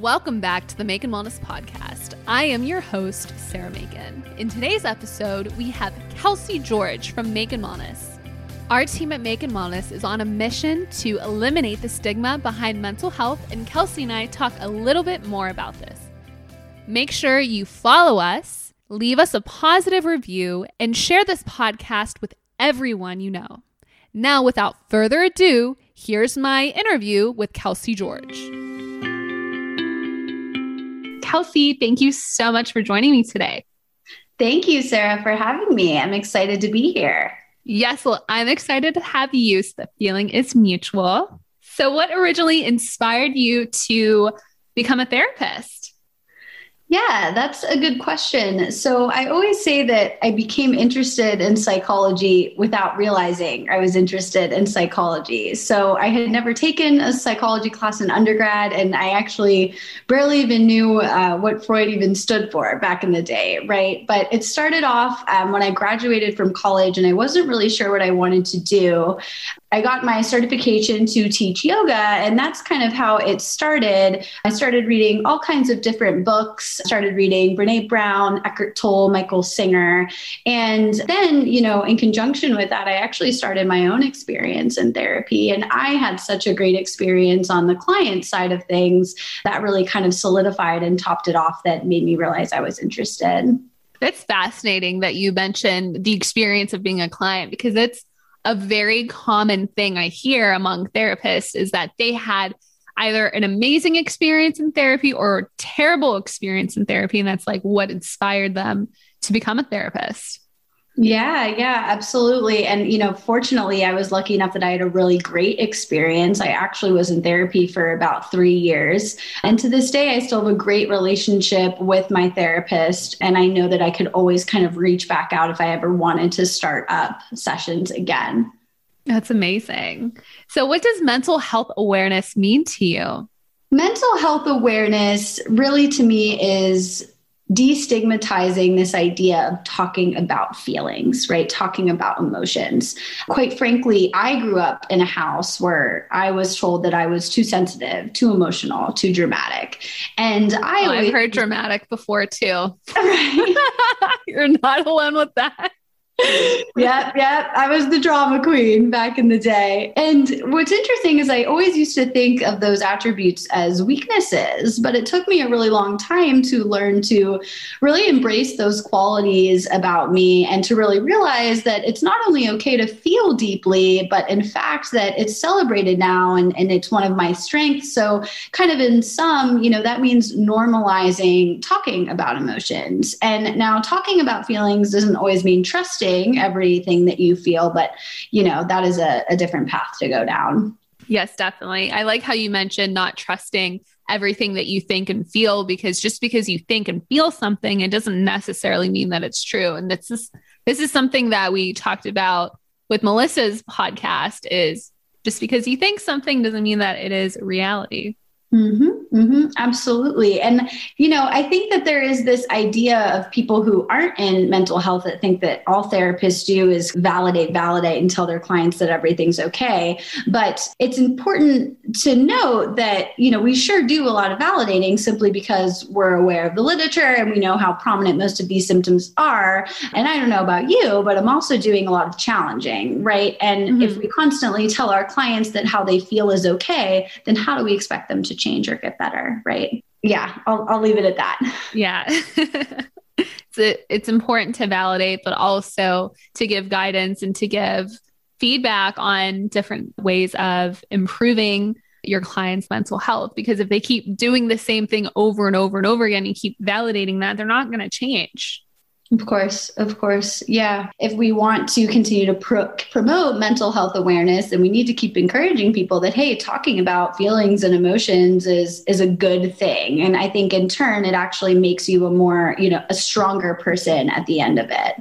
Welcome back to the Makin Wellness Podcast. I am your host, Sarah Makin. In today's episode, we have Kelsey George from Makin Wellness. Our team at Makin Wellness is on a mission to eliminate the stigma behind mental health, and Kelsey and I talk a little bit more about this. Make sure you follow us, leave us a positive review, and share this podcast with everyone you know. Now, without further ado, here's my interview with Kelsey George. Kelsey, thank you so much for joining me today. Thank you, Sarah, for having me. I'm excited to be here. Yes, well, I'm excited to have you. So the feeling is mutual. So, what originally inspired you to become a therapist? Yeah, that's a good question. So I always say that I became interested in psychology without realizing I was interested in psychology. So I had never taken a psychology class in undergrad, and I actually barely even knew uh, what Freud even stood for back in the day, right? But it started off um, when I graduated from college, and I wasn't really sure what I wanted to do. I got my certification to teach yoga, and that's kind of how it started. I started reading all kinds of different books, started reading Brene Brown, Eckhart Tolle, Michael Singer. And then, you know, in conjunction with that, I actually started my own experience in therapy. And I had such a great experience on the client side of things that really kind of solidified and topped it off that made me realize I was interested. That's fascinating that you mentioned the experience of being a client because it's a very common thing I hear among therapists is that they had either an amazing experience in therapy or a terrible experience in therapy. And that's like what inspired them to become a therapist. Yeah, yeah, absolutely. And, you know, fortunately, I was lucky enough that I had a really great experience. I actually was in therapy for about three years. And to this day, I still have a great relationship with my therapist. And I know that I could always kind of reach back out if I ever wanted to start up sessions again. That's amazing. So, what does mental health awareness mean to you? Mental health awareness really to me is destigmatizing this idea of talking about feelings, right? Talking about emotions. Quite frankly, I grew up in a house where I was told that I was too sensitive, too emotional, too dramatic. And I oh, I've heard dramatic before too. Right? You're not alone with that yep, yep. I was the drama queen back in the day. And what's interesting is I always used to think of those attributes as weaknesses, but it took me a really long time to learn to really embrace those qualities about me and to really realize that it's not only okay to feel deeply, but in fact that it's celebrated now and, and it's one of my strengths. So, kind of in sum, you know, that means normalizing talking about emotions. And now talking about feelings doesn't always mean trusting everything that you feel, but you know, that is a, a different path to go down. Yes, definitely. I like how you mentioned not trusting everything that you think and feel because just because you think and feel something, it doesn't necessarily mean that it's true. And this is this is something that we talked about with Melissa's podcast is just because you think something doesn't mean that it is reality. Mm-hmm, mm-hmm, absolutely. And, you know, I think that there is this idea of people who aren't in mental health that think that all therapists do is validate, validate, and tell their clients that everything's okay. But it's important to note that, you know, we sure do a lot of validating simply because we're aware of the literature and we know how prominent most of these symptoms are. And I don't know about you, but I'm also doing a lot of challenging, right? And mm-hmm. if we constantly tell our clients that how they feel is okay, then how do we expect them to change or get better, right? Yeah, I'll, I'll leave it at that. Yeah. it's, a, it's important to validate, but also to give guidance and to give feedback on different ways of improving your client's mental health. Because if they keep doing the same thing over and over and over again, and keep validating that, they're not going to change. Of course, of course. Yeah. If we want to continue to pro- promote mental health awareness, then we need to keep encouraging people that hey, talking about feelings and emotions is is a good thing. And I think in turn it actually makes you a more, you know, a stronger person at the end of it.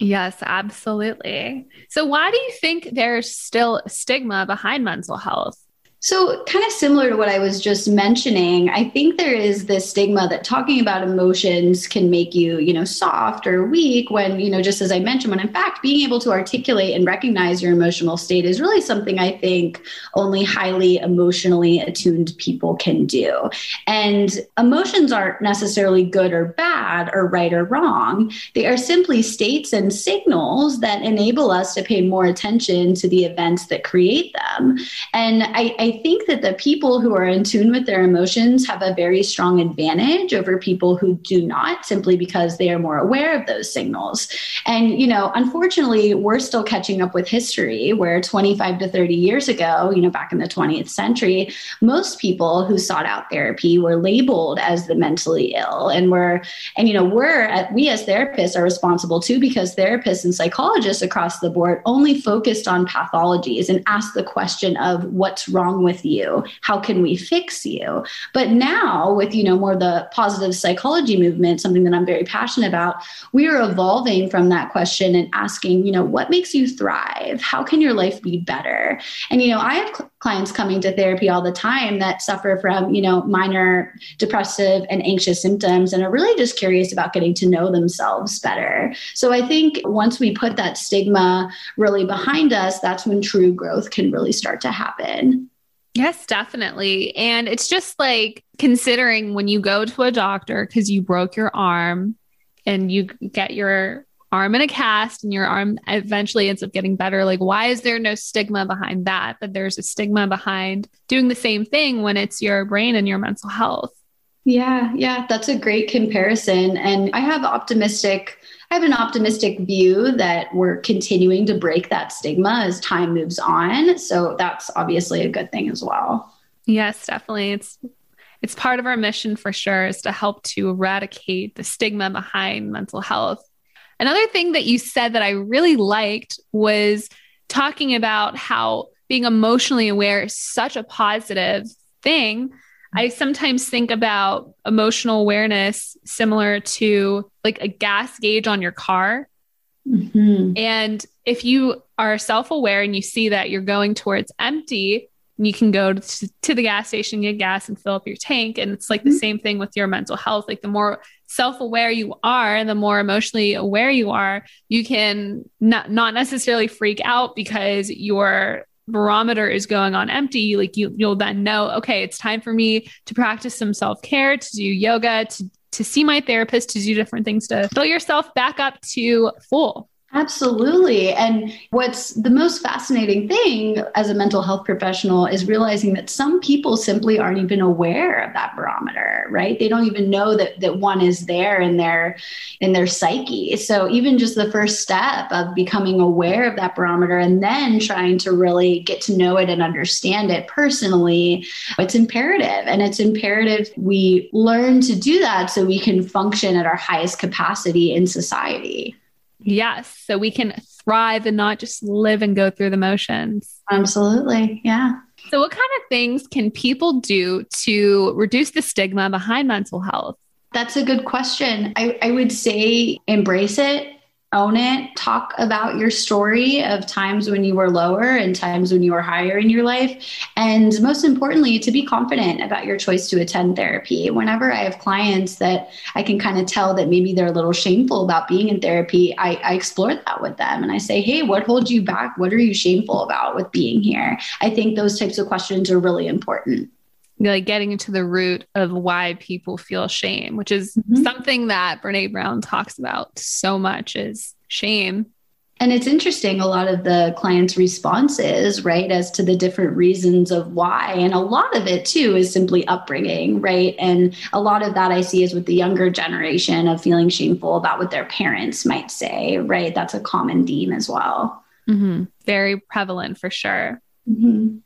Yes, absolutely. So why do you think there's still stigma behind mental health? So, kind of similar to what I was just mentioning, I think there is this stigma that talking about emotions can make you, you know, soft or weak when, you know, just as I mentioned, when in fact being able to articulate and recognize your emotional state is really something I think only highly emotionally attuned people can do. And emotions aren't necessarily good or bad or right or wrong. They are simply states and signals that enable us to pay more attention to the events that create them. And I, I I think that the people who are in tune with their emotions have a very strong advantage over people who do not, simply because they are more aware of those signals. And, you know, unfortunately, we're still catching up with history where 25 to 30 years ago, you know, back in the 20th century, most people who sought out therapy were labeled as the mentally ill. And we're, and, you know, we're, at, we as therapists are responsible too because therapists and psychologists across the board only focused on pathologies and asked the question of what's wrong with you? How can we fix you? But now, with you know more the positive psychology movement, something that I'm very passionate about, we are evolving from that question and asking, you know, what makes you thrive? How can your life be better? And you know, I have cl- clients coming to therapy all the time that suffer from you know minor depressive and anxious symptoms and are really just curious about getting to know themselves better. So I think once we put that stigma really behind us, that's when true growth can really start to happen. Yes, definitely. And it's just like considering when you go to a doctor because you broke your arm and you get your arm in a cast and your arm eventually ends up getting better. Like, why is there no stigma behind that? But there's a stigma behind doing the same thing when it's your brain and your mental health. Yeah, yeah, that's a great comparison. And I have optimistic I have an optimistic view that we're continuing to break that stigma as time moves on. So that's obviously a good thing as well. Yes, definitely. It's it's part of our mission for sure is to help to eradicate the stigma behind mental health. Another thing that you said that I really liked was talking about how being emotionally aware is such a positive thing I sometimes think about emotional awareness similar to like a gas gauge on your car. Mm-hmm. And if you are self aware and you see that you're going towards empty, you can go to, to, the gas station, get gas, and fill up your tank. And it's like mm-hmm. the same thing with your mental health. Like the more self aware you are and the more emotionally aware you are, you can not, not necessarily freak out because you're barometer is going on empty, like you you'll then know, okay, it's time for me to practice some self-care, to do yoga, to to see my therapist, to do different things to fill yourself back up to full. Absolutely. And what's the most fascinating thing as a mental health professional is realizing that some people simply aren't even aware of that barometer, right? They don't even know that that one is there in their in their psyche. So even just the first step of becoming aware of that barometer and then trying to really get to know it and understand it personally, it's imperative. And it's imperative we learn to do that so we can function at our highest capacity in society. Yes. So we can thrive and not just live and go through the motions. Absolutely. Yeah. So, what kind of things can people do to reduce the stigma behind mental health? That's a good question. I, I would say embrace it own it, talk about your story of times when you were lower and times when you were higher in your life. And most importantly, to be confident about your choice to attend therapy. Whenever I have clients that I can kind of tell that maybe they're a little shameful about being in therapy, I, I explore that with them and I say, hey, what holds you back? What are you shameful about with being here? I think those types of questions are really important like getting into the root of why people feel shame, which is mm-hmm. something that Brene Brown talks about so much is shame. And it's interesting, a lot of the clients' responses, right, as to the different reasons of why. And a lot of it, too, is simply upbringing, right? And a lot of that I see is with the younger generation of feeling shameful about what their parents might say, right? That's a common theme as well. Mm-hmm. Very prevalent for sure. Mm-hmm.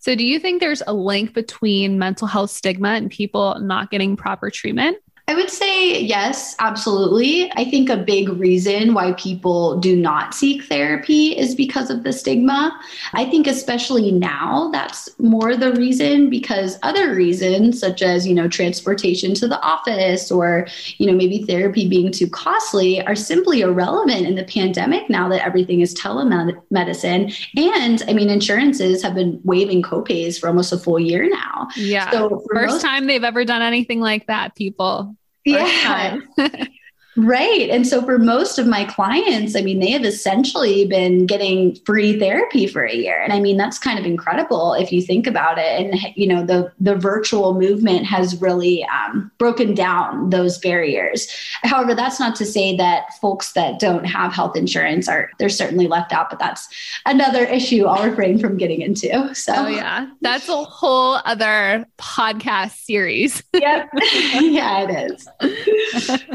So, do you think there's a link between mental health stigma and people not getting proper treatment? I would say yes, absolutely. I think a big reason why people do not seek therapy is because of the stigma. I think especially now that's more the reason because other reasons such as, you know, transportation to the office or, you know, maybe therapy being too costly are simply irrelevant in the pandemic now that everything is telemedicine and I mean insurances have been waiving copays for almost a full year now. Yeah. So first most- time they've ever done anything like that, people yeah. Right. And so for most of my clients, I mean, they have essentially been getting free therapy for a year. And I mean, that's kind of incredible if you think about it. And, you know, the, the virtual movement has really um, broken down those barriers. However, that's not to say that folks that don't have health insurance are, they're certainly left out, but that's another issue I'll refrain from getting into. So, oh, yeah, that's a whole other podcast series. yep. yeah, it is.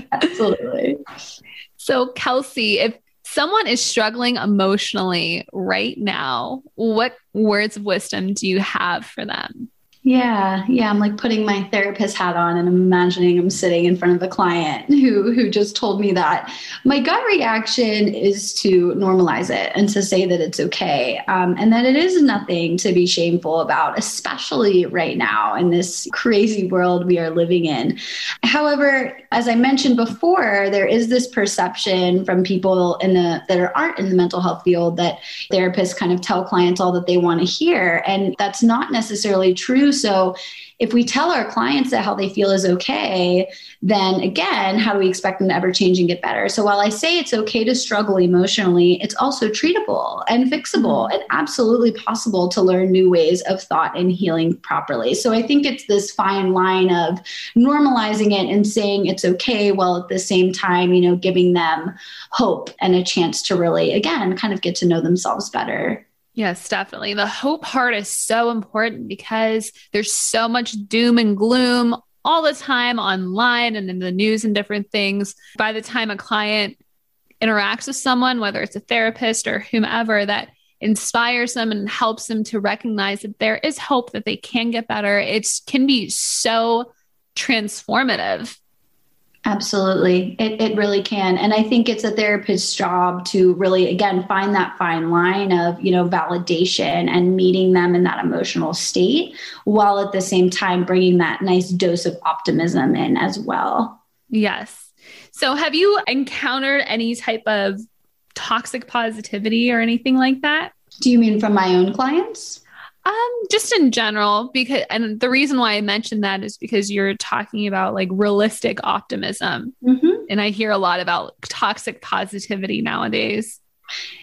Absolutely. So, Kelsey, if someone is struggling emotionally right now, what words of wisdom do you have for them? Yeah, yeah. I'm like putting my therapist hat on and I'm imagining I'm sitting in front of a client who who just told me that. My gut reaction is to normalize it and to say that it's okay um, and that it is nothing to be shameful about, especially right now in this crazy world we are living in. However, as I mentioned before, there is this perception from people in the that are, aren't in the mental health field that therapists kind of tell clients all that they want to hear, and that's not necessarily true so if we tell our clients that how they feel is okay, then again, how do we expect them to ever change and get better? So while I say it's okay to struggle emotionally, it's also treatable and fixable mm-hmm. and absolutely possible to learn new ways of thought and healing properly. So I think it's this fine line of normalizing it and saying it's okay while at the same time, you know, giving them hope and a chance to really, again, kind of get to know themselves better. Yes, definitely. The hope part is so important because there's so much doom and gloom all the time online and in the news and different things. By the time a client interacts with someone, whether it's a therapist or whomever, that inspires them and helps them to recognize that there is hope that they can get better, it can be so transformative. Absolutely. It, it really can. And I think it's a therapist's job to really, again, find that fine line of, you know, validation and meeting them in that emotional state while at the same time bringing that nice dose of optimism in as well. Yes. So have you encountered any type of toxic positivity or anything like that? Do you mean from my own clients? Um, just in general, because and the reason why I mentioned that is because you're talking about like realistic optimism, mm-hmm. and I hear a lot about toxic positivity nowadays.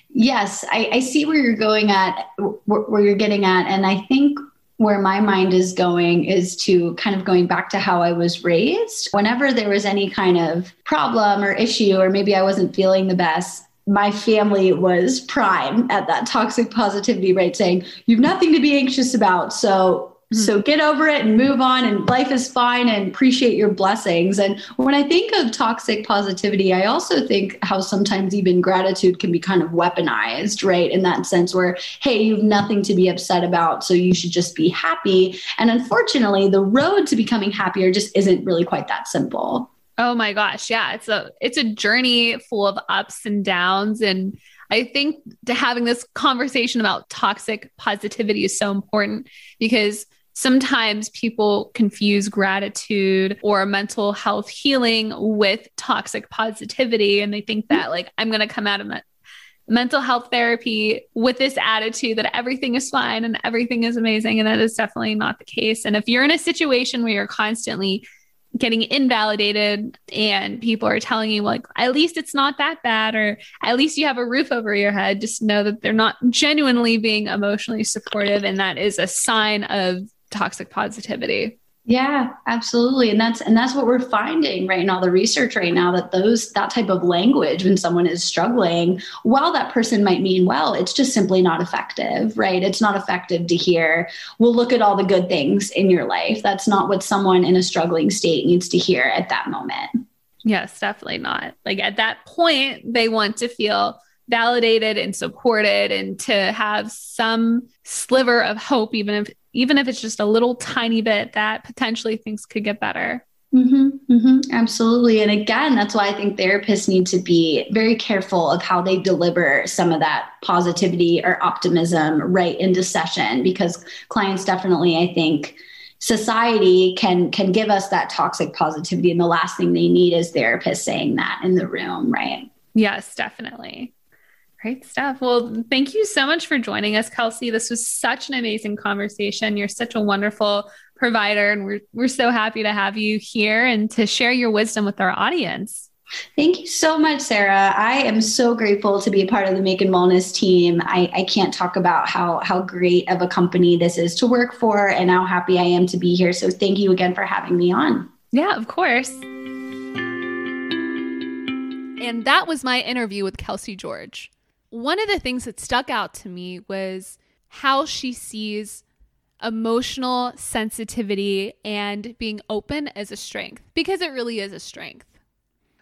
Yes, I, I see where you're going at, where, where you're getting at, and I think where my mind is going is to kind of going back to how I was raised. Whenever there was any kind of problem or issue, or maybe I wasn't feeling the best, my family was prime at that toxic positivity rate saying you've nothing to be anxious about so mm-hmm. so get over it and move on and life is fine and appreciate your blessings. And when i think of toxic positivity i also think how sometimes even gratitude can be kind of weaponized right? In that sense where hey you've nothing to be upset about so you should just be happy. And unfortunately the road to becoming happier just isn't really quite that simple Oh my gosh, yeah, it's a it's a journey full of ups and downs and I think to having this conversation about toxic positivity is so important because sometimes people confuse gratitude or mental health healing with toxic positivity and they think that like I'm going to come out of it mental health therapy with this attitude that everything is fine and everything is amazing and that is definitely not the case. And if you're in a situation where you're constantly getting invalidated and people are telling you like at least it's not that bad or at least you have a roof over your head just know that they're not genuinely being emotionally supportive and that is a sign of toxic positivity yeah, absolutely. And that's and that's what we're finding right now the research right now that those that type of language when someone is struggling, while that person might mean well, it's just simply not effective, right? It's not effective to hear, "Well, look at all the good things in your life." That's not what someone in a struggling state needs to hear at that moment. Yes, definitely not. Like at that point, they want to feel validated and supported and to have some sliver of hope even if even if it's just a little tiny bit that potentially things could get better mm-hmm. Mm-hmm, absolutely. And again, that's why I think therapists need to be very careful of how they deliver some of that positivity or optimism right into session because clients definitely, I think, society can can give us that toxic positivity and the last thing they need is therapists saying that in the room right yes definitely great stuff well thank you so much for joining us kelsey this was such an amazing conversation you're such a wonderful provider and we're we're so happy to have you here and to share your wisdom with our audience Thank you so much, Sarah. I am so grateful to be a part of the Makin Wellness team. I, I can't talk about how, how great of a company this is to work for and how happy I am to be here. So thank you again for having me on. Yeah, of course. And that was my interview with Kelsey George. One of the things that stuck out to me was how she sees emotional sensitivity and being open as a strength, because it really is a strength.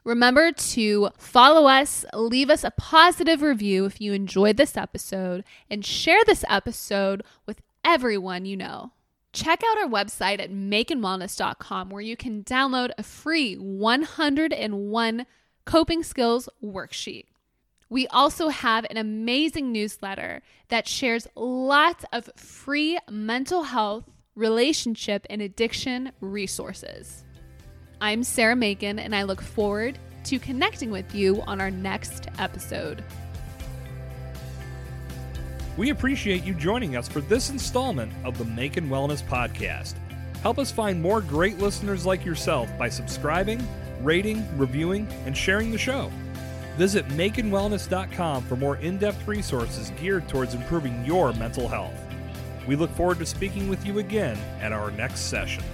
Remember to follow us, leave us a positive review if you enjoyed this episode, and share this episode with everyone you know. Check out our website at makinwellness.com where you can download a free 101 coping skills worksheet. We also have an amazing newsletter that shares lots of free mental health, relationship, and addiction resources. I'm Sarah Makin, and I look forward to connecting with you on our next episode. We appreciate you joining us for this installment of the Makin Wellness Podcast. Help us find more great listeners like yourself by subscribing, rating, reviewing, and sharing the show. Visit makinwellness.com for more in depth resources geared towards improving your mental health. We look forward to speaking with you again at our next session.